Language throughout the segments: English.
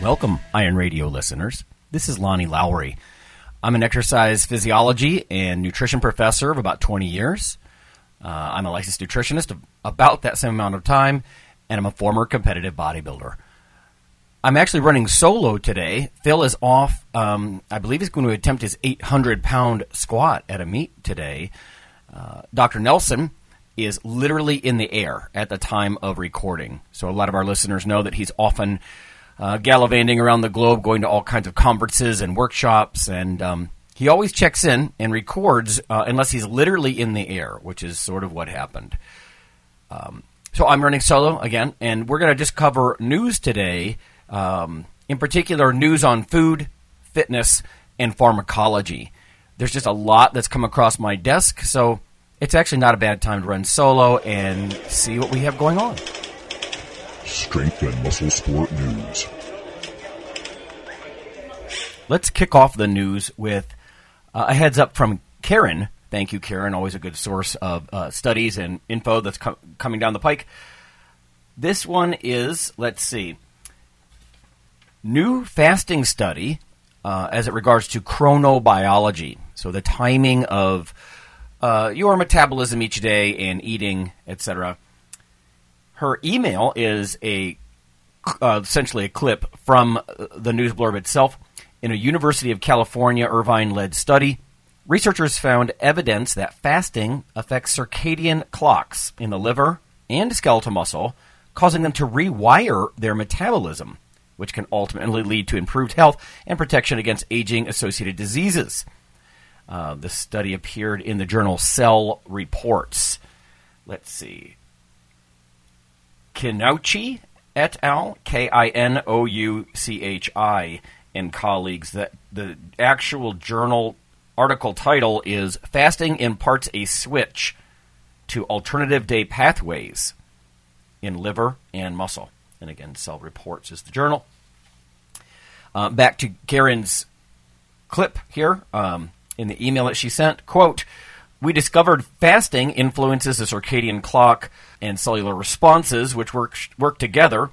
Welcome, Iron Radio listeners. This is Lonnie Lowery. I'm an exercise physiology and nutrition professor of about 20 years. Uh, I'm a licensed nutritionist of about that same amount of time, and I'm a former competitive bodybuilder. I'm actually running solo today. Phil is off. Um, I believe he's going to attempt his 800 pound squat at a meet today. Uh, Dr. Nelson is literally in the air at the time of recording. So a lot of our listeners know that he's often uh, gallivanting around the globe, going to all kinds of conferences and workshops, and um, he always checks in and records uh, unless he's literally in the air, which is sort of what happened. Um, so I'm running solo again, and we're going to just cover news today. Um, in particular, news on food, fitness, and pharmacology. There's just a lot that's come across my desk, so it's actually not a bad time to run solo and see what we have going on. Strength and Muscle Sport News. Let's kick off the news with uh, a heads up from Karen. Thank you, Karen. Always a good source of uh, studies and info that's com- coming down the pike. This one is, let's see, new fasting study uh, as it regards to chronobiology. So the timing of uh, your metabolism each day and eating, etc. Her email is a uh, essentially a clip from the news blurb itself. In a University of California Irvine led study, researchers found evidence that fasting affects circadian clocks in the liver and skeletal muscle, causing them to rewire their metabolism, which can ultimately lead to improved health and protection against aging associated diseases. Uh, the study appeared in the journal Cell Reports. Let's see. Kinouchi et al. K I N O U C H I and colleagues. That the actual journal article title is "Fasting imparts a switch to alternative day pathways in liver and muscle." And again, Cell Reports is the journal. Uh, back to Karen's clip here um, in the email that she sent. Quote. We discovered fasting influences the circadian clock and cellular responses, which work, work together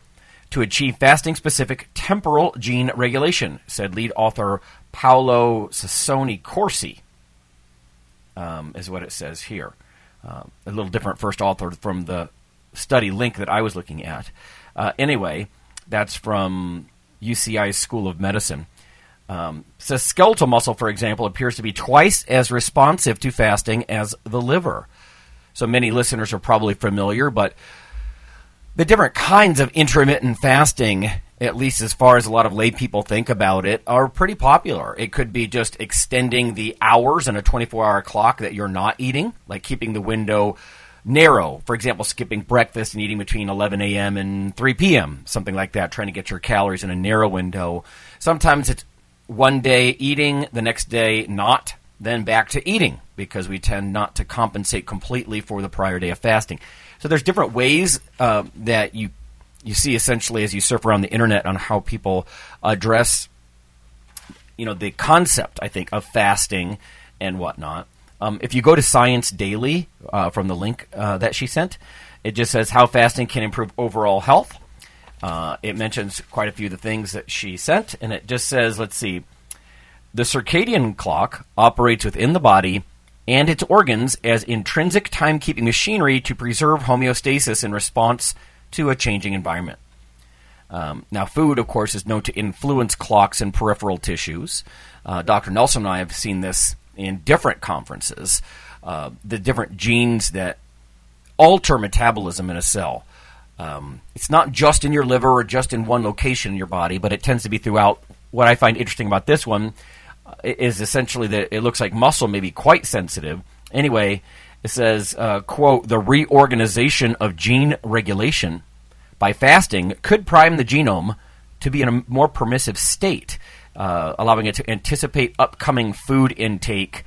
to achieve fasting specific temporal gene regulation, said lead author Paolo Sassone-Corsi, um, is what it says here. Uh, a little different first author from the study link that I was looking at. Uh, anyway, that's from UCI School of Medicine. Um, says skeletal muscle, for example, appears to be twice as responsive to fasting as the liver. So many listeners are probably familiar, but the different kinds of intermittent fasting, at least as far as a lot of lay people think about it, are pretty popular. It could be just extending the hours in a 24 hour clock that you're not eating, like keeping the window narrow. For example, skipping breakfast and eating between 11 a.m. and 3 p.m., something like that, trying to get your calories in a narrow window. Sometimes it's one day eating, the next day not, then back to eating because we tend not to compensate completely for the prior day of fasting. So there's different ways uh, that you you see essentially as you surf around the internet on how people address you know the concept I think of fasting and whatnot. Um, if you go to Science Daily uh, from the link uh, that she sent, it just says how fasting can improve overall health. Uh, it mentions quite a few of the things that she sent, and it just says, let's see, the circadian clock operates within the body and its organs as intrinsic timekeeping machinery to preserve homeostasis in response to a changing environment. Um, now, food, of course, is known to influence clocks in peripheral tissues. Uh, Dr. Nelson and I have seen this in different conferences. Uh, the different genes that alter metabolism in a cell. Um, it's not just in your liver or just in one location in your body, but it tends to be throughout. What I find interesting about this one uh, is essentially that it looks like muscle may be quite sensitive. Anyway, it says, uh, quote, the reorganization of gene regulation by fasting could prime the genome to be in a more permissive state, uh, allowing it to anticipate upcoming food intake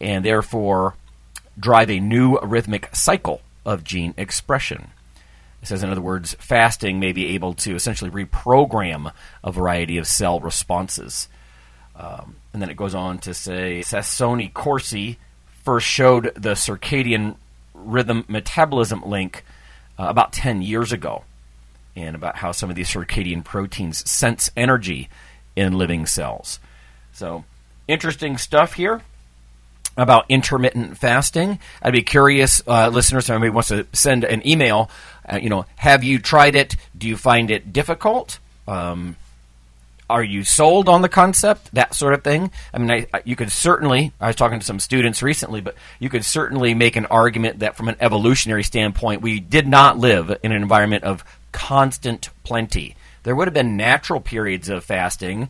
and therefore drive a new rhythmic cycle of gene expression. It says, in other words, fasting may be able to essentially reprogram a variety of cell responses. Um, and then it goes on to say Sassone-Corsi first showed the circadian rhythm metabolism link uh, about 10 years ago, and about how some of these circadian proteins sense energy in living cells. So, interesting stuff here about intermittent fasting. I'd be curious, uh, listeners, if anybody wants to send an email, uh, you know, have you tried it? Do you find it difficult? Um, are you sold on the concept? That sort of thing. I mean, I, I, you could certainly. I was talking to some students recently, but you could certainly make an argument that, from an evolutionary standpoint, we did not live in an environment of constant plenty. There would have been natural periods of fasting,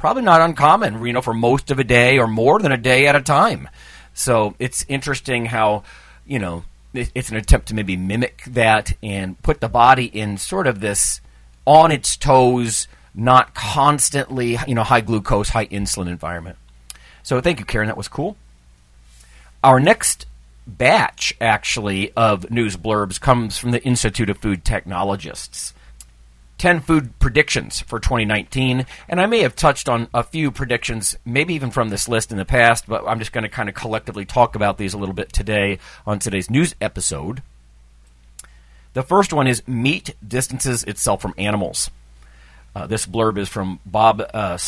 probably not uncommon, you know, for most of a day or more than a day at a time. So it's interesting how, you know, it's an attempt to maybe mimic that and put the body in sort of this on its toes not constantly, you know, high glucose, high insulin environment. So thank you, Karen. That was cool. Our next batch, actually, of news blurbs comes from the Institute of Food Technologists. 10 food predictions for 2019. And I may have touched on a few predictions, maybe even from this list in the past, but I'm just going to kind of collectively talk about these a little bit today on today's news episode. The first one is meat distances itself from animals. Uh, this blurb is from Bob uh,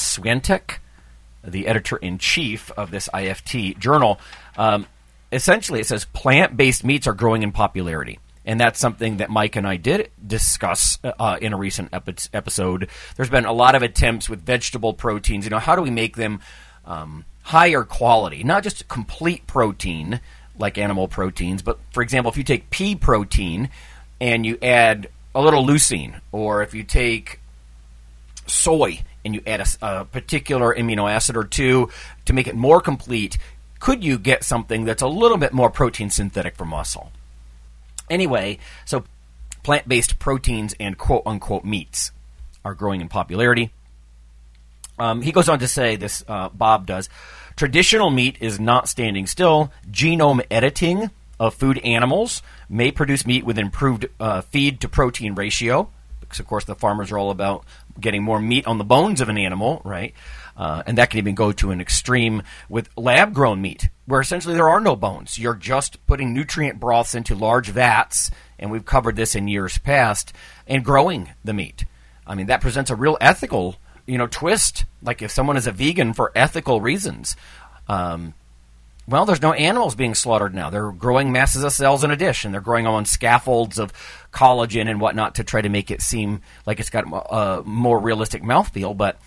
the editor in chief of this IFT journal. Um, essentially, it says plant based meats are growing in popularity. And that's something that Mike and I did discuss uh, in a recent epi- episode. There's been a lot of attempts with vegetable proteins. You know, how do we make them um, higher quality? Not just complete protein like animal proteins, but for example, if you take pea protein and you add a little leucine, or if you take soy and you add a, a, particular amino acid or two to make it more complete, could you get something that's a little bit more protein synthetic for muscle? Anyway, so plant based proteins and quote unquote meats are growing in popularity. Um, he goes on to say, this uh, Bob does, traditional meat is not standing still. Genome editing of food animals may produce meat with improved uh, feed to protein ratio because of course the farmers are all about getting more meat on the bones of an animal, right? Uh, and that can even go to an extreme with lab grown meat, where essentially there are no bones. You're just putting nutrient broths into large vats, and we've covered this in years past, and growing the meat. I mean, that presents a real ethical, you know, twist. Like if someone is a vegan for ethical reasons, um, well, there's no animals being slaughtered now. They're growing masses of cells in a dish, and they're growing on scaffolds of collagen and whatnot to try to make it seem like it's got a more realistic mouthfeel. But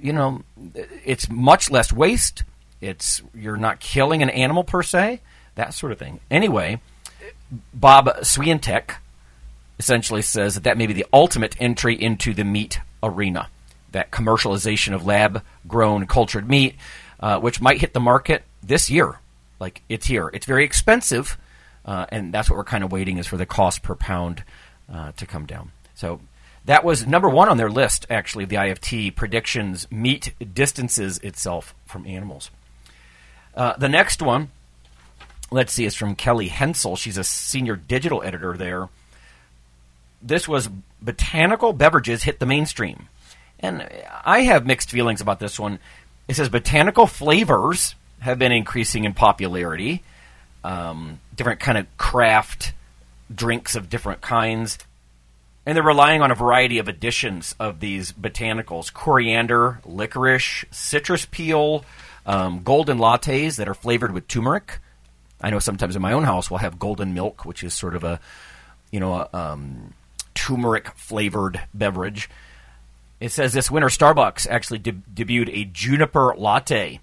you know, it's much less waste. It's you're not killing an animal per se, that sort of thing. Anyway, Bob Swientek essentially says that that may be the ultimate entry into the meat arena. That commercialization of lab-grown cultured meat, uh, which might hit the market this year. Like it's here. It's very expensive, uh, and that's what we're kind of waiting is for the cost per pound uh, to come down. So that was number one on their list, actually, the IFT predictions meat distances itself from animals. Uh, the next one, let's see, is from Kelly Hensel. She's a senior digital editor there. This was botanical beverages hit the mainstream. And I have mixed feelings about this one. It says botanical flavors have been increasing in popularity. Um, different kind of craft drinks of different kinds. And they're relying on a variety of additions of these botanicals coriander, licorice, citrus peel, um, golden lattes that are flavored with turmeric. I know sometimes in my own house we'll have golden milk, which is sort of a, you know, um, turmeric flavored beverage. It says this winter Starbucks actually de- debuted a juniper latte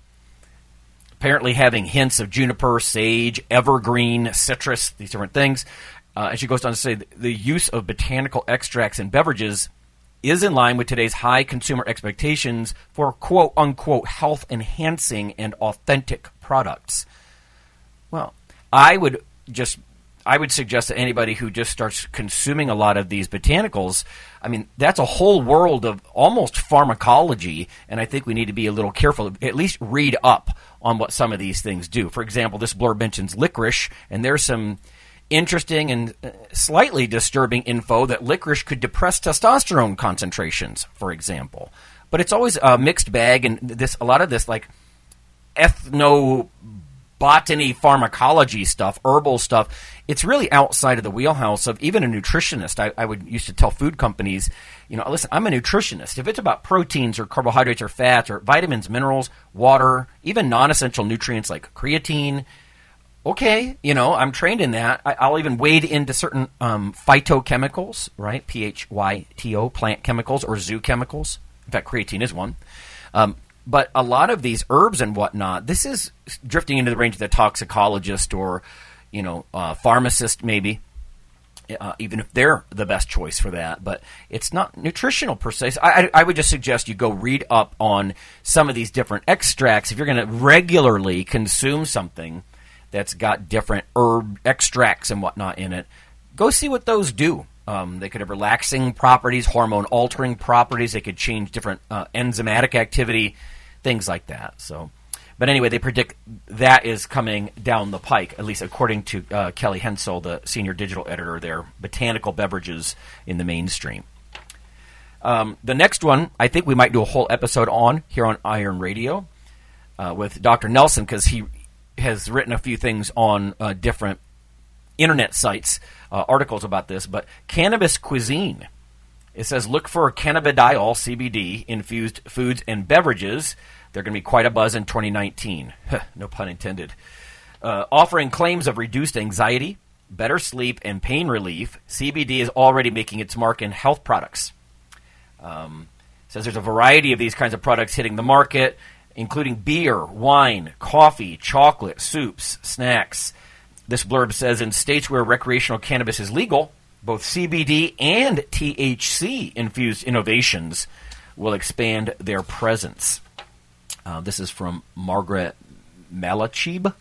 apparently having hints of juniper, sage, evergreen, citrus, these different things. Uh, and she goes on to say the use of botanical extracts in beverages is in line with today's high consumer expectations for quote unquote health enhancing and authentic products. Well, I would just I would suggest that anybody who just starts consuming a lot of these botanicals, I mean, that's a whole world of almost pharmacology, and I think we need to be a little careful. At least read up on what some of these things do. For example, this blurb mentions licorice, and there's some interesting and uh, slightly disturbing info that licorice could depress testosterone concentrations, for example. But it's always a mixed bag, and this a lot of this like ethno botany pharmacology stuff, herbal stuff, it's really outside of the wheelhouse of even a nutritionist. I, I, would used to tell food companies, you know, listen, I'm a nutritionist. If it's about proteins or carbohydrates or fats or vitamins, minerals, water, even non essential nutrients like creatine, okay, you know, I'm trained in that. I, will even wade into certain um, phytochemicals, right? P H Y T O, plant chemicals or zoo chemicals. In fact, creatine is one. Um, but a lot of these herbs and whatnot, this is drifting into the range of the toxicologist or, you know, uh, pharmacist maybe. Uh, even if they're the best choice for that, but it's not nutritional per se. So I, I, would just suggest you go read up on some of these different extracts. If you're going to regularly consume something that's got different herb extracts and whatnot in it, go see what those do. Um, they could have relaxing properties, hormone altering properties. They could change different uh, enzymatic activity things like that. So, but anyway, they predict that is coming down the pike, at least according to uh, Kelly Hensel, the senior digital editor there, Botanical Beverages in the mainstream. Um, the next one, I think we might do a whole episode on here on Iron Radio uh, with Dr. Nelson because he has written a few things on uh, different internet sites, uh, articles about this. But cannabis cuisine it says look for cannabidiol CBD infused foods and beverages. They're going to be quite a buzz in 2019. no pun intended. Uh, offering claims of reduced anxiety, better sleep, and pain relief, CBD is already making its mark in health products. Um, says there's a variety of these kinds of products hitting the market, including beer, wine, coffee, chocolate, soups, snacks. This blurb says in states where recreational cannabis is legal, both CBD and THC infused innovations will expand their presence. Uh, this is from Margaret Malachib.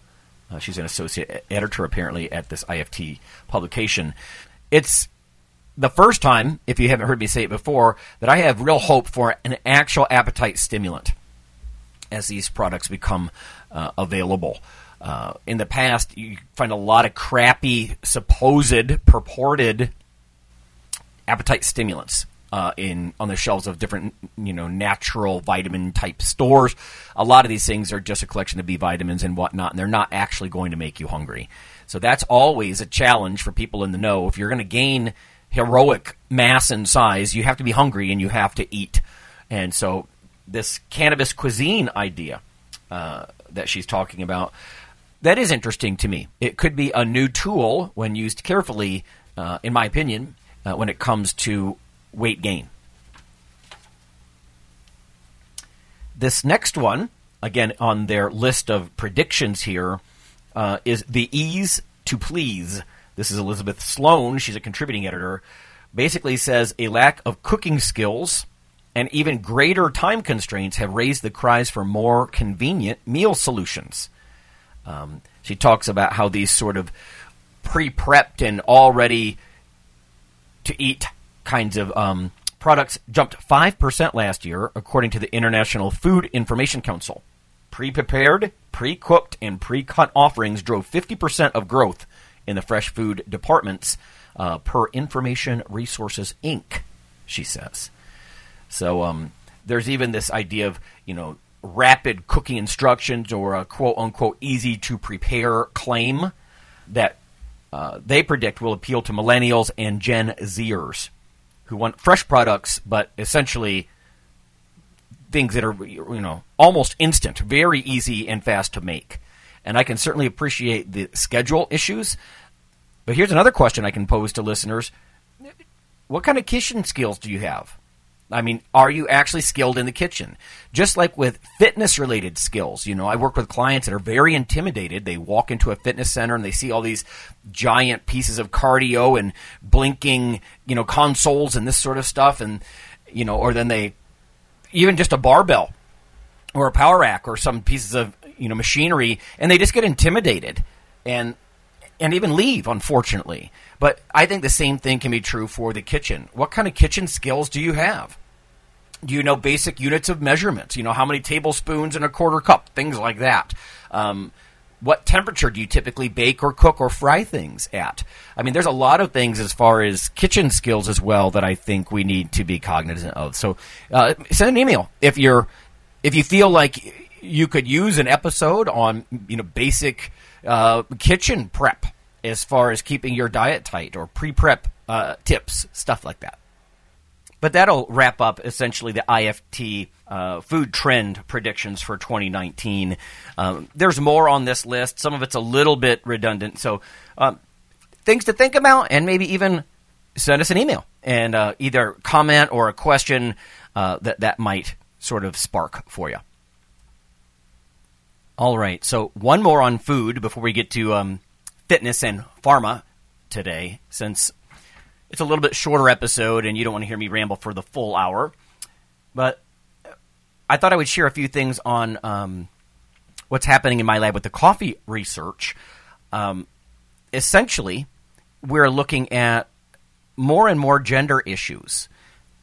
Uh, she's an associate editor, apparently, at this IFT publication. It's the first time, if you haven't heard me say it before, that I have real hope for an actual appetite stimulant as these products become uh, available. Uh, in the past, you find a lot of crappy, supposed, purported appetite stimulants uh, in on the shelves of different, you know, natural vitamin type stores. A lot of these things are just a collection of B vitamins and whatnot, and they're not actually going to make you hungry. So that's always a challenge for people in the know. If you're going to gain heroic mass and size, you have to be hungry and you have to eat. And so this cannabis cuisine idea uh, that she's talking about that is interesting to me. It could be a new tool when used carefully, uh, in my opinion, uh, when it comes to weight gain. This next one, again on their list of predictions here, uh, is the ease to please. This is Elizabeth Sloan. She's a contributing editor. Basically says a lack of cooking skills and even greater time constraints have raised the cries for more convenient meal solutions. Um, she talks about how these sort of pre-prepped and already to eat kinds of um, products jumped 5% last year, according to the International Food Information Council. Pre prepared, pre cooked, and pre cut offerings drove 50% of growth in the fresh food departments, uh, per Information Resources Inc., she says. So um, there's even this idea of, you know, rapid cooking instructions or a quote unquote easy to prepare claim that uh, they predict will appeal to millennials and Gen Zers who want fresh products, but essentially things that are you know almost instant, very easy and fast to make. And I can certainly appreciate the schedule issues. But here's another question I can pose to listeners: What kind of kitchen skills do you have? I mean, are you actually skilled in the kitchen? Just like with fitness related skills, you know, I work with clients that are very intimidated. They walk into a fitness center and they see all these giant pieces of cardio and blinking, you know, consoles and this sort of stuff. And, you know, or then they, even just a barbell or a power rack or some pieces of, you know, machinery and they just get intimidated. And and even leave, unfortunately. But I think the same thing can be true for the kitchen. What kind of kitchen skills do you have? Do you know basic units of measurements? You know, how many tablespoons in a quarter cup? Things like that. Um, what temperature do you typically bake or cook or fry things at? I mean, there's a lot of things as far as kitchen skills as well that I think we need to be cognizant of. So uh, send an email if you're if you feel like you could use an episode on you know basic uh, kitchen prep as far as keeping your diet tight or pre-prep uh, tips, stuff like that. But that'll wrap up essentially the IFT uh, food trend predictions for 2019. Um, there's more on this list. Some of it's a little bit redundant. So, um, things to think about, and maybe even send us an email and uh, either comment or a question uh, that that might sort of spark for you. All right. So, one more on food before we get to um, fitness and pharma today, since it's a little bit shorter episode and you don't want to hear me ramble for the full hour. But I thought I would share a few things on um, what's happening in my lab with the coffee research. Um, essentially, we're looking at more and more gender issues.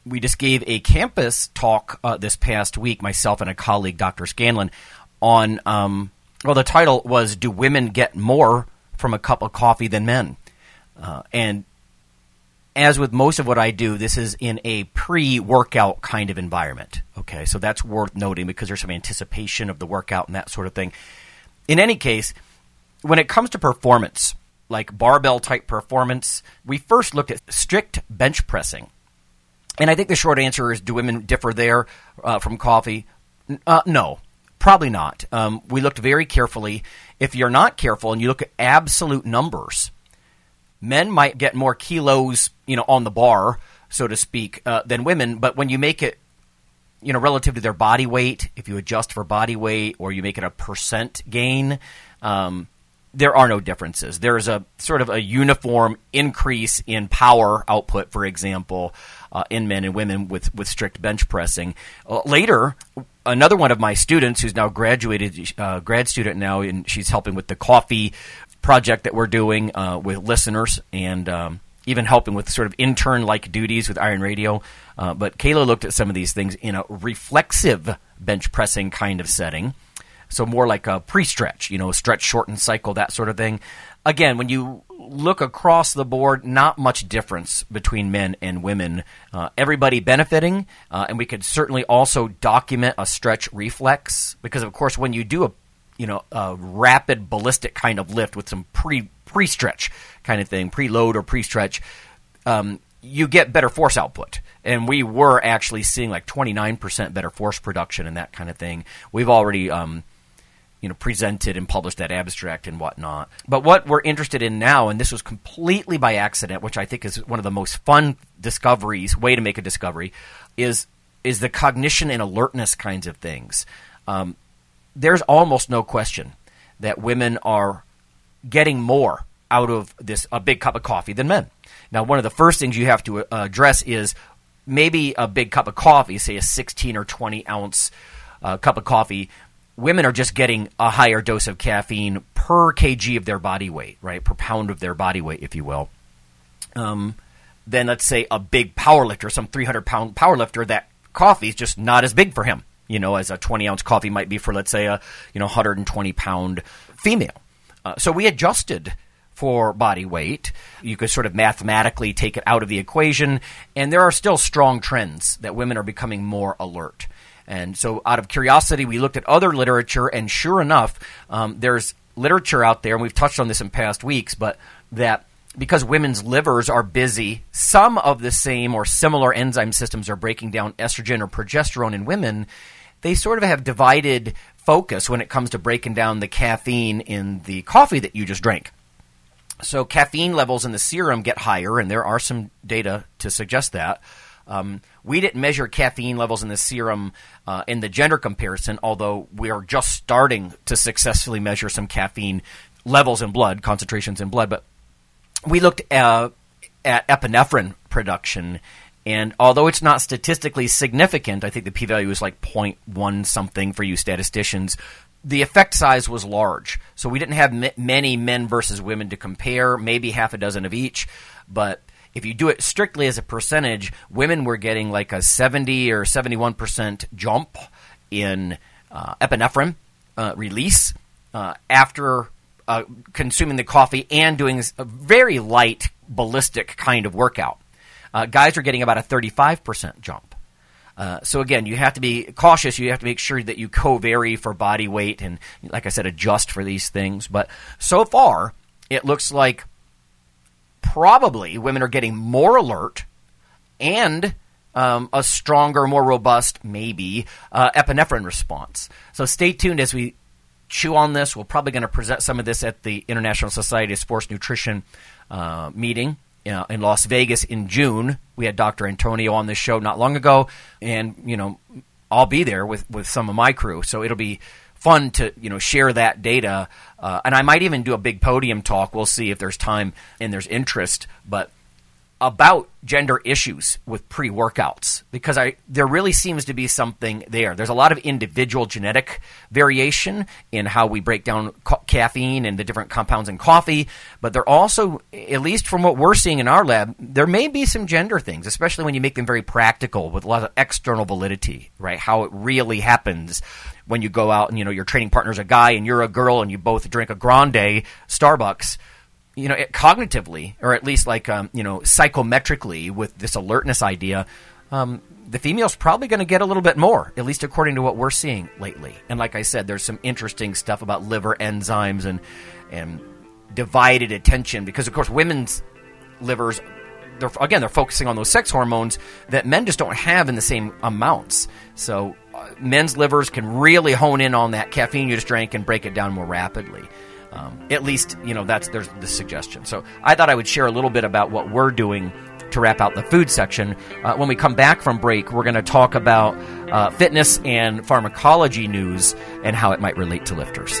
We just gave a campus talk uh, this past week, myself and a colleague, Dr. Scanlon, on, um, well, the title was Do Women Get More from a Cup of Coffee Than Men? Uh, and as with most of what I do, this is in a pre workout kind of environment. Okay, so that's worth noting because there's some anticipation of the workout and that sort of thing. In any case, when it comes to performance, like barbell type performance, we first looked at strict bench pressing. And I think the short answer is do women differ there uh, from coffee? Uh, no, probably not. Um, we looked very carefully. If you're not careful and you look at absolute numbers, men might get more kilos, you know, on the bar, so to speak, uh, than women. But when you make it, you know, relative to their body weight, if you adjust for body weight or you make it a percent gain, um, there are no differences. There is a sort of a uniform increase in power output, for example, uh, in men and women with, with strict bench pressing. Uh, later, another one of my students, who's now graduated, uh, grad student now, and she's helping with the coffee project that we're doing uh, with listeners and um, even helping with sort of intern like duties with Iron Radio. Uh, but Kayla looked at some of these things in a reflexive bench pressing kind of setting. So more like a pre stretch, you know, stretch, shorten, cycle, that sort of thing. Again, when you look across the board, not much difference between men and women. Uh, everybody benefiting, uh, and we could certainly also document a stretch reflex because, of course, when you do a you know a rapid ballistic kind of lift with some pre pre stretch kind of thing, preload or pre stretch, um, you get better force output. And we were actually seeing like 29% better force production and that kind of thing. We've already um, you know presented and published that abstract and whatnot. But what we're interested in now, and this was completely by accident, which I think is one of the most fun discoveries, way to make a discovery, is is the cognition and alertness kinds of things. Um, there's almost no question that women are getting more out of this a big cup of coffee than men. Now, one of the first things you have to uh, address is maybe a big cup of coffee, say a 16 or 20 ounce uh, cup of coffee. Women are just getting a higher dose of caffeine per kg of their body weight, right? Per pound of their body weight, if you will. Um, then let's say a big power lifter, some 300 pound power lifter, that coffee is just not as big for him you know, as a 20 ounce coffee might be for, let's say, a you know 120 pound female. Uh, so we adjusted for body weight. You could sort of mathematically take it out of the equation, and there are still strong trends that women are becoming more alert. And so, out of curiosity, we looked at other literature, and sure enough, um, there's literature out there, and we've touched on this in past weeks, but that because women's livers are busy, some of the same or similar enzyme systems are breaking down estrogen or progesterone in women they sort of have divided focus when it comes to breaking down the caffeine in the coffee that you just drank. So caffeine levels in the serum get higher, and there are some data to suggest that. Um, we didn't measure caffeine levels in the serum uh, in the gender comparison, although we are just starting to successfully measure some caffeine levels in blood, concentrations in blood. But we looked uh, at epinephrine production and although it's not statistically significant, I think the p value is like 0.1 something for you statisticians, the effect size was large. So we didn't have m- many men versus women to compare, maybe half a dozen of each. But if you do it strictly as a percentage, women were getting like a 70 or 71% jump in uh, epinephrine uh, release uh, after uh, consuming the coffee and doing a very light ballistic kind of workout. Uh, guys are getting about a 35% jump. Uh, so again, you have to be cautious. You have to make sure that you co-vary for body weight and, like I said, adjust for these things. But so far, it looks like probably women are getting more alert and um, a stronger, more robust, maybe uh, epinephrine response. So stay tuned as we chew on this. We're probably going to present some of this at the International Society of Sports Nutrition uh, meeting uh, in Las Vegas in June. We had Dr. Antonio on this show not long ago, and you know, I'll be there with with some of my crew, so it'll be fun to you know share that data. Uh, and I might even do a big podium talk. We'll see if there's time and there's interest, but about gender issues with pre workouts because I there really seems to be something there. There's a lot of individual genetic variation in how we break down ca- caffeine and the different compounds in coffee, but there also, at least from what we're seeing in our lab, there may be some gender things, especially when you make them very practical with a lot of external validity, right? How it really happens when you go out and you know your training partner's a guy and you're a girl and you both drink a grande Starbucks you know, it, cognitively, or at least like um, you know, psychometrically, with this alertness idea, um, the female's probably going to get a little bit more, at least according to what we're seeing lately. And like I said, there's some interesting stuff about liver enzymes and and divided attention because, of course, women's livers. They're, again, they're focusing on those sex hormones that men just don't have in the same amounts. So, uh, men's livers can really hone in on that caffeine you just drank and break it down more rapidly. Um, at least, you know, that's there's the suggestion. So I thought I would share a little bit about what we're doing to wrap out the food section. Uh, when we come back from break, we're going to talk about uh, fitness and pharmacology news and how it might relate to lifters.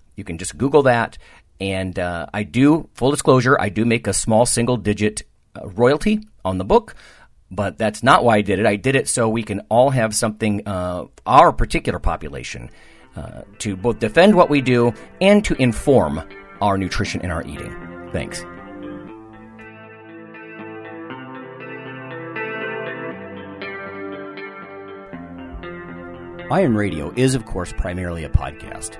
You can just Google that. And uh, I do, full disclosure, I do make a small single digit uh, royalty on the book, but that's not why I did it. I did it so we can all have something, uh, our particular population, uh, to both defend what we do and to inform our nutrition and our eating. Thanks. Iron Radio is, of course, primarily a podcast.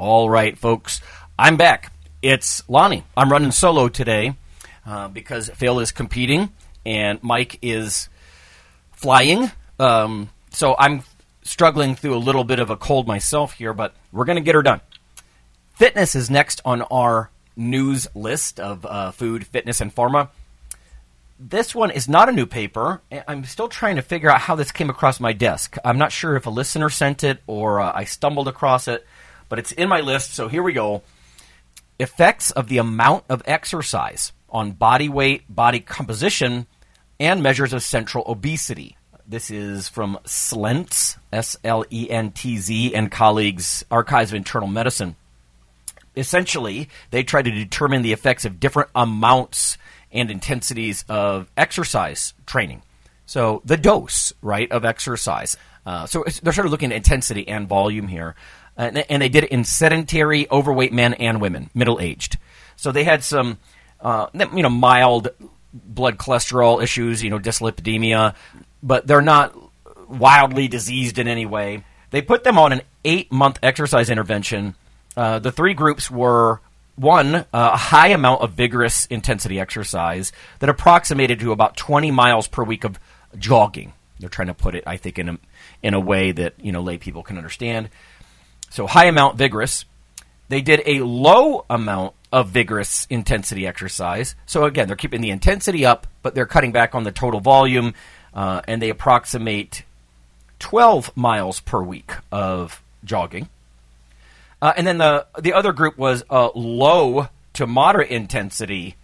All right, folks, I'm back. It's Lonnie. I'm running solo today uh, because Phil is competing and Mike is flying. Um, so I'm struggling through a little bit of a cold myself here, but we're going to get her done. Fitness is next on our news list of uh, food, fitness, and pharma. This one is not a new paper. I'm still trying to figure out how this came across my desk. I'm not sure if a listener sent it or uh, I stumbled across it, but it's in my list, so here we go. Effects of the amount of exercise on body weight, body composition, and measures of central obesity. This is from Slentz, S L E N T Z, and colleagues, Archives of Internal Medicine. Essentially, they try to determine the effects of different amounts and intensities of exercise training. So, the dose, right, of exercise. Uh, so, they're sort of looking at intensity and volume here. Uh, and they did it in sedentary, overweight men and women, middle aged. So, they had some, uh, you know, mild blood cholesterol issues, you know, dyslipidemia, but they're not wildly diseased in any way. They put them on an eight month exercise intervention. Uh, the three groups were one, uh, a high amount of vigorous intensity exercise that approximated to about 20 miles per week of jogging. They're trying to put it, I think, in a, in a way that you know lay people can understand. So high amount vigorous. They did a low amount of vigorous intensity exercise. So again, they're keeping the intensity up, but they're cutting back on the total volume, uh, and they approximate 12 miles per week of jogging. Uh, and then the the other group was uh, low to moderate intensity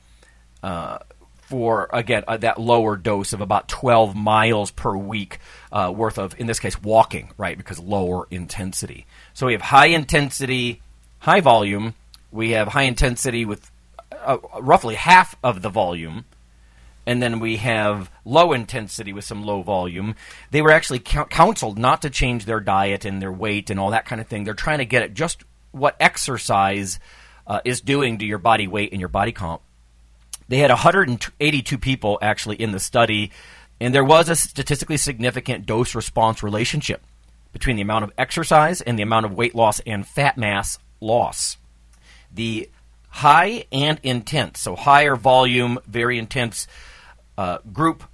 uh, for again uh, that lower dose of about 12 miles per week uh, worth of in this case walking right because lower intensity. So we have high intensity, high volume, we have high intensity with uh, roughly half of the volume, and then we have low intensity with some low volume. They were actually counseled not to change their diet and their weight and all that kind of thing. They're trying to get at just what exercise uh, is doing to your body weight and your body comp. They had 182 people actually in the study, and there was a statistically significant dose response relationship between the amount of exercise and the amount of weight loss and fat mass loss the high and intense, so higher volume, very intense uh, group,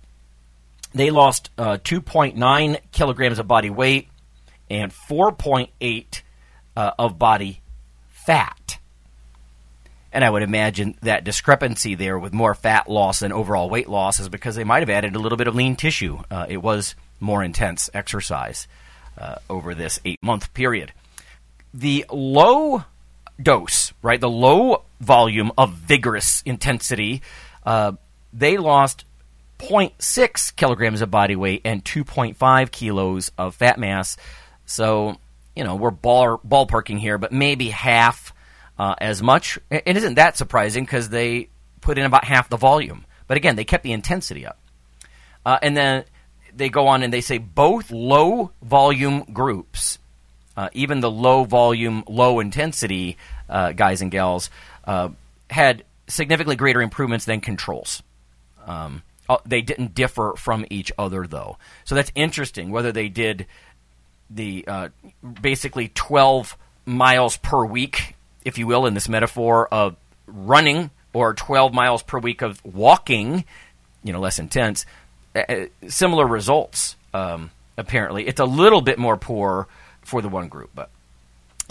they lost uh, 2.9 kilograms of body weight and 4.8 uh, of body fat. And I would imagine that discrepancy there with more fat loss than overall weight loss is because they might have added a little bit of lean tissue. Uh, it was more intense exercise uh, over this eight month period. The low dose, right? The low volume of vigorous intensity, uh, they lost 0.6 kilograms of body weight and 2.5 kilos of fat mass. So, you know, we're ball, ballparking here, but maybe half uh, as much. It isn't that surprising because they put in about half the volume. But again, they kept the intensity up. Uh, and then they go on and they say both low volume groups uh, even the low volume, low intensity uh, guys and gals uh, had significantly greater improvements than controls. Um, uh, they didn't differ from each other, though. So that's interesting. Whether they did the basically 12 miles per week, if you will, in this metaphor of running, or 12 miles per week of walking, you know, less intense, uh, similar results. Um, apparently, it's a little bit more poor for the one group. But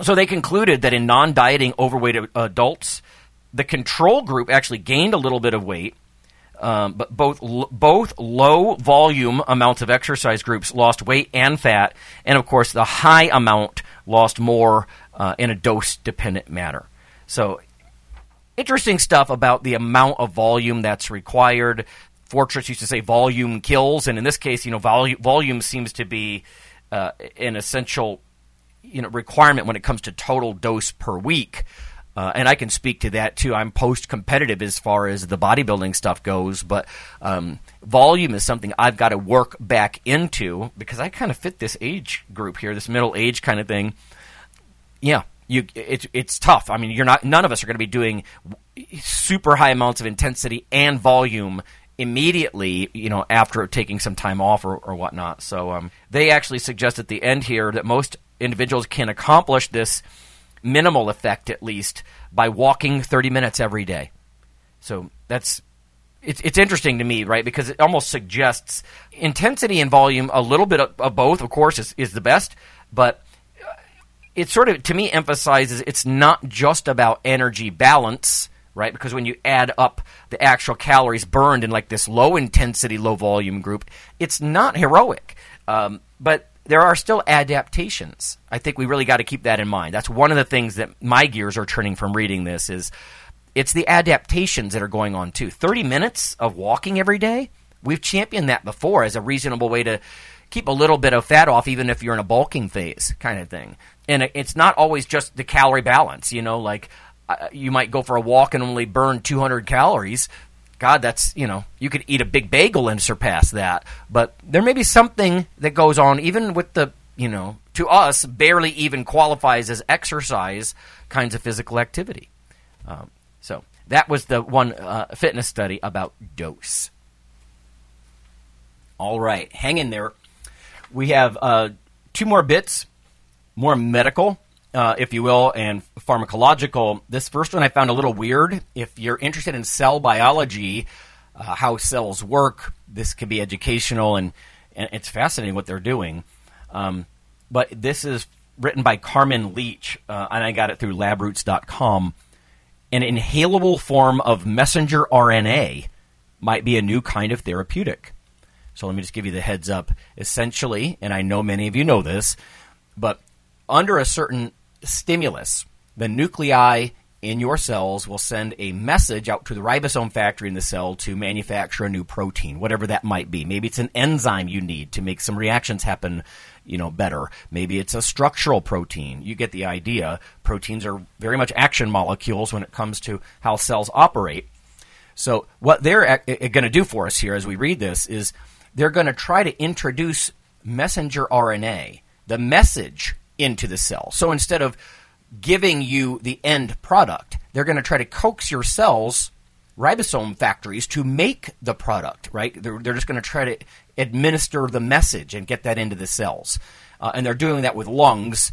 so they concluded that in non-dieting overweight adults, the control group actually gained a little bit of weight, um, but both both low volume amounts of exercise groups lost weight and fat, and of course the high amount lost more uh, in a dose dependent manner. So interesting stuff about the amount of volume that's required. Fortney used to say volume kills, and in this case, you know, volume, volume seems to be uh, an essential you know requirement when it comes to total dose per week. Uh, and I can speak to that too. I'm post competitive as far as the bodybuilding stuff goes, but um, volume is something I've got to work back into because I kind of fit this age group here, this middle age kind of thing. Yeah, you it's it's tough. I mean, you're not. None of us are going to be doing super high amounts of intensity and volume immediately, you know, after taking some time off or, or whatnot. So um, they actually suggest at the end here that most individuals can accomplish this minimal effect at least by walking 30 minutes every day. So that's it's it's interesting to me, right? Because it almost suggests intensity and volume, a little bit of, of both, of course, is, is the best, but it sort of to me emphasizes it's not just about energy balance right? Because when you add up the actual calories burned in like this low intensity low volume group it's not heroic. Um, but there are still adaptations. I think we really got to keep that in mind. That's one of the things that my gears are turning from reading this is it's the adaptations that are going on too. 30 minutes of walking every day we've championed that before as a reasonable way to keep a little bit of fat off even if you're in a bulking phase kind of thing and it's not always just the calorie balance. You know, like uh, you might go for a walk and only burn 200 calories. God, that's you know, you could eat a big bagel and surpass that. But there may be something that goes on, even with the you know, to us, barely even qualifies as exercise kinds of physical activity. Um, so that was the one uh, fitness study about dose. All right, hang in there. We have uh, two more bits more medical, uh, if you will, and pharmacological. This first one I found a little weird. If you're interested in cell biology, uh, how cells work, this could be educational, and, and it's fascinating what they're doing. Um, but this is written by Carmen Leitch, uh, and I got it through labroots.com. An inhalable form of messenger RNA might be a new kind of therapeutic. So let me just give you the heads up. Essentially, and I know many of you know this, but under a certain stimulus, the nuclei in your cells will send a message out to the ribosome factory in the cell to manufacture a new protein, whatever that might be. Maybe it's an enzyme you need to make some reactions happen, you know, better. Maybe it's a structural protein. You get the idea. Proteins are very much action molecules when it comes to how cells operate. So what they're going to do for us here as we read this is they're going to try to introduce messenger RNA, the message into the cell. So instead of giving you the end product, they're going to try to coax your cells, ribosome factories, to make the product, right? They're, they're just going to try to administer the message and get that into the cells. Uh, and they're doing that with lungs,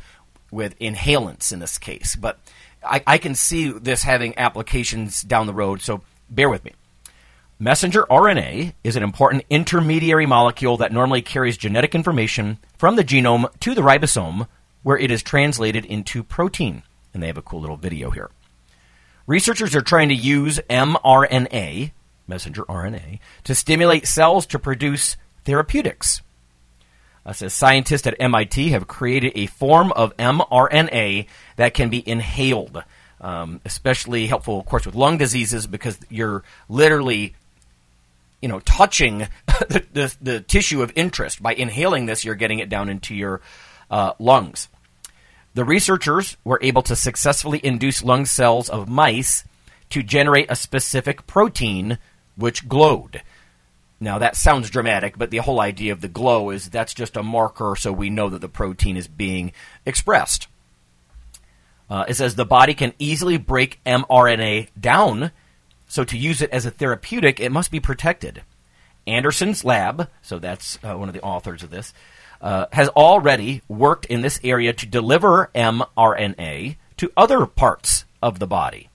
with inhalants in this case. But I, I can see this having applications down the road, so bear with me. Messenger RNA is an important intermediary molecule that normally carries genetic information from the genome to the ribosome where it is translated into protein. And they have a cool little video here. Researchers are trying to use mRNA, messenger RNA, to stimulate cells to produce therapeutics. Uh, says scientists at MIT have created a form of mRNA that can be inhaled. Um, especially helpful, of course, with lung diseases because you're literally, you know, touching the, the, the, tissue of interest. By inhaling this, you're getting it down into your uh, lungs. The researchers were able to successfully induce lung cells of mice to generate a specific protein which glowed. Now, that sounds dramatic, but the whole idea of the glow is that's just a marker so we know that the protein is being expressed. Uh, it says the body can easily break mRNA down, so to use it as a therapeutic, it must be protected. Anderson's lab, so that's uh, one of the authors of this, uh, has already worked in this area to deliver mRNA to other parts of the body.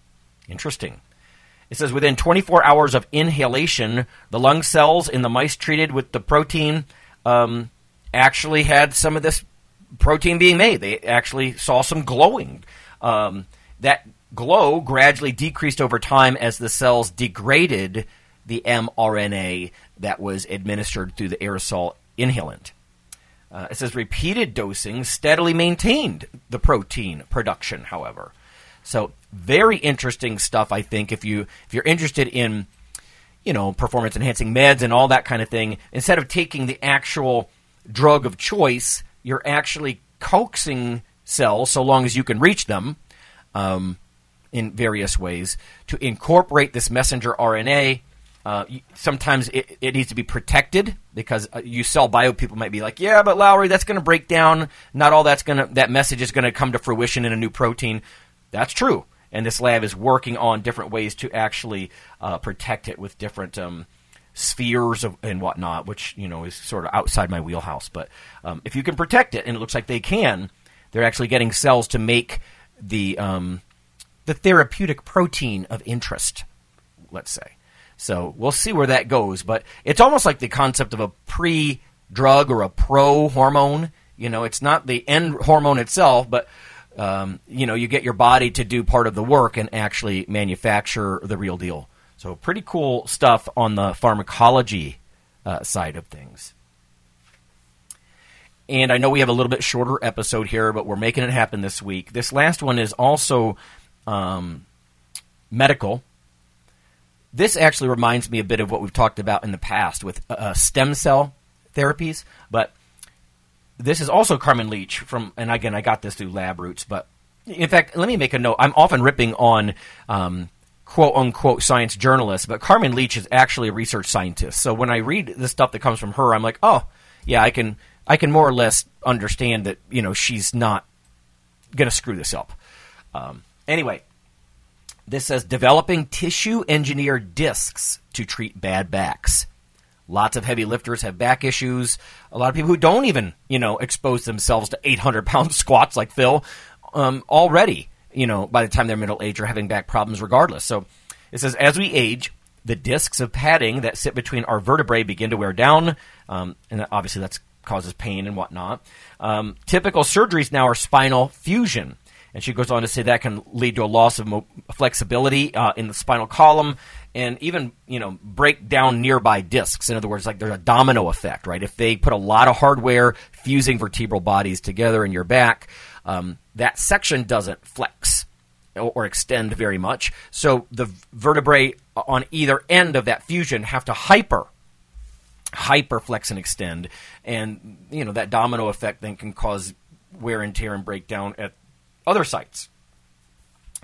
Interesting. It says within 24 hours of inhalation, the lung cells in the mice treated with the protein um, actually had some of this protein being made. They actually saw some glowing. Um, that glow gradually decreased over time as the cells degraded the mRNA that was administered through the aerosol inhalant. Uh, it says repeated dosing steadily maintained the protein production, however. So very interesting stuff, I think. If you if you're interested in, you know, performance enhancing meds and all that kind of thing, instead of taking the actual drug of choice, you're actually coaxing cells, so long as you can reach them, um, in various ways, to incorporate this messenger RNA uh, sometimes it, it, needs to be protected because uh, you sell bio people might be like, yeah, but Lowery, that's going to break down. Not all that's going to that message is going to come to fruition in a new protein. That's true, and this lab is working on different ways to actually uh, protect it with different um, spheres of, and whatnot, which you know is sort of outside my wheelhouse. But um, if you can protect it, and it looks like they can, they're actually getting cells to make the um, the therapeutic protein of interest, let's say. So we'll see where that goes, but it's almost like the concept of a pre drug or a pro hormone. You know, it's not the end hormone itself, but um, you know, you get your body to do part of the work and actually manufacture the real deal. So pretty cool stuff on the pharmacology uh, side of things. And I know we have a little bit shorter episode here, but we're making it happen this week. This last one is also um, medical. This actually reminds me a bit of what we've talked about in the past with uh, stem cell therapies, but this is also Carmen Leitch from, and again, I got this through Lab Roots, but in fact, let me make a note. I'm often ripping on um, quote unquote science journalists, but Carmen Leitch is actually a research scientist. So when I read the stuff that comes from her, I'm like, oh, yeah, I can, I can more or less understand that, you know, she's not going to screw this up. Um, anyway, this says developing tissue engineered discs to treat bad backs. Lots of heavy lifters have back issues. A lot of people who don't even, you know, expose themselves to 800 pound squats like Phil um, already, you know, by the time they're middle age are having back problems regardless. So it says as we age, the discs of padding that sit between our vertebrae begin to wear down, um, and obviously that causes pain and whatnot. Um, typical surgeries now are spinal fusion. And she goes on to say that can lead to a loss of mo- flexibility uh, in the spinal column, and even you know break down nearby discs. In other words, like there's a domino effect, right? If they put a lot of hardware fusing vertebral bodies together in your back, um, that section doesn't flex or extend very much. So the vertebrae on either end of that fusion have to hyper hyperflex and extend, and you know that domino effect then can cause wear and tear and breakdown at other sites.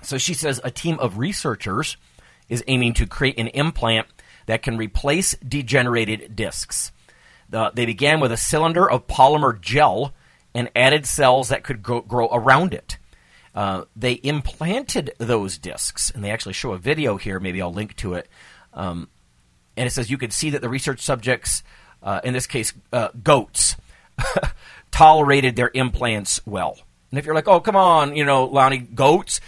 So she says a team of researchers is aiming to create an implant that can replace degenerated discs. The, they began with a cylinder of polymer gel and added cells that could grow, grow around it. Uh, they implanted those discs, and they actually show a video here. Maybe I'll link to it. Um, and it says you could see that the research subjects, uh, in this case, uh, goats, tolerated their implants well. And if you're like, oh, come on, you know, Lonnie, goats,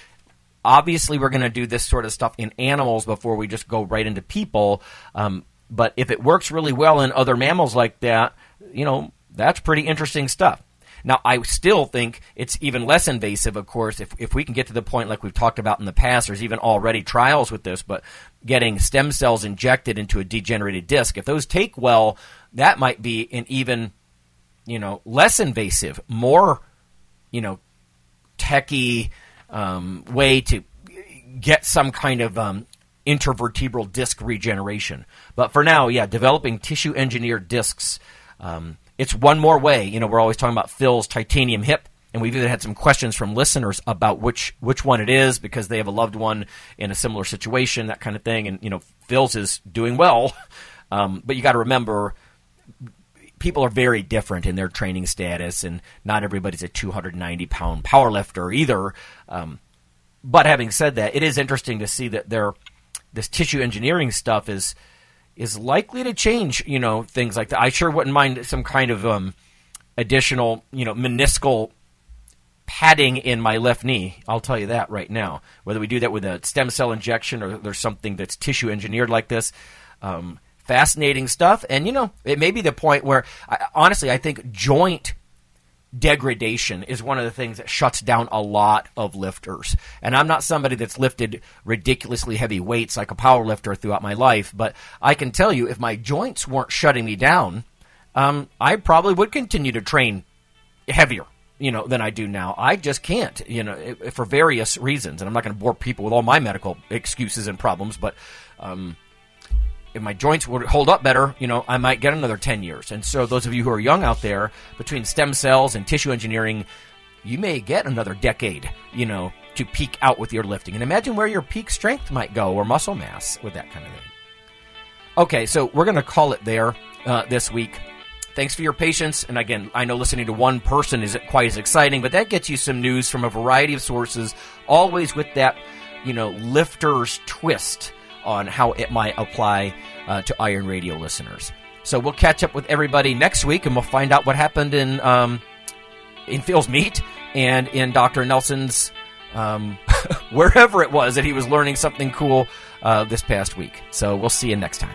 obviously we're going to do this sort of stuff in animals before we just go right into people. Um, but if it works really well in other mammals like that, you know, that's pretty interesting stuff. Now, I still think it's even less invasive, of course, if, if we can get to the point like we've talked about in the past, there's even already trials with this, but getting stem cells injected into a degenerated disc, if those take well, that might be an even, you know, less invasive, more, you know, techy, um, way to get some kind of um, intervertebral disc regeneration. But for now, yeah, developing tissue engineered discs. Um, it's one more way. You know, we're always talking about Phil's titanium hip, and we've even had some questions from listeners about which which one it is because they have a loved one in a similar situation, that kind of thing. And you know, Phil's is doing well, um, but you got to remember people are very different in their training status, and not everybody's a 290 pound power lifter either. Um, but having said that, it is interesting to see that their this tissue engineering stuff is is likely to change. You know, things like that. I sure wouldn't mind some kind of um, additional, you know, meniscal padding in my left knee. I'll tell you that right now. Whether we do that with a stem cell injection or there's something that's tissue engineered like this. Um, fascinating stuff. And, you know, it may be the point where, I, honestly, I think joint degradation is one of the things that shuts down a lot of lifters. And I'm not somebody that's lifted ridiculously heavy weights like a power lifter throughout my life, but I can tell you if my joints weren't shutting me down, um, I probably would continue to train heavier. You know, than I do now. I just can't, you know, for various reasons. And I'm not going to bore people with all my medical excuses and problems, but um, if my joints would hold up better, you know, I might get another 10 years. And so those of you who are young out there, between stem cells and tissue engineering, you may get another decade, you know, to peak out with your lifting. And imagine where your peak strength might go or muscle mass with that kind of thing. Okay, so we're going to call it there uh, this week. Thanks for your patience. And again, I know listening to one person isn't quite as exciting, but that gets you some news from a variety of sources, always with that, you know, lifter's twist on how it might apply uh, to Iron Radio listeners. So we'll catch up with everybody next week, and we'll find out what happened in um, in Phil's meet and in Dr. Nelson's um, wherever it was that he was learning something cool uh, this past week. So we'll see you next time.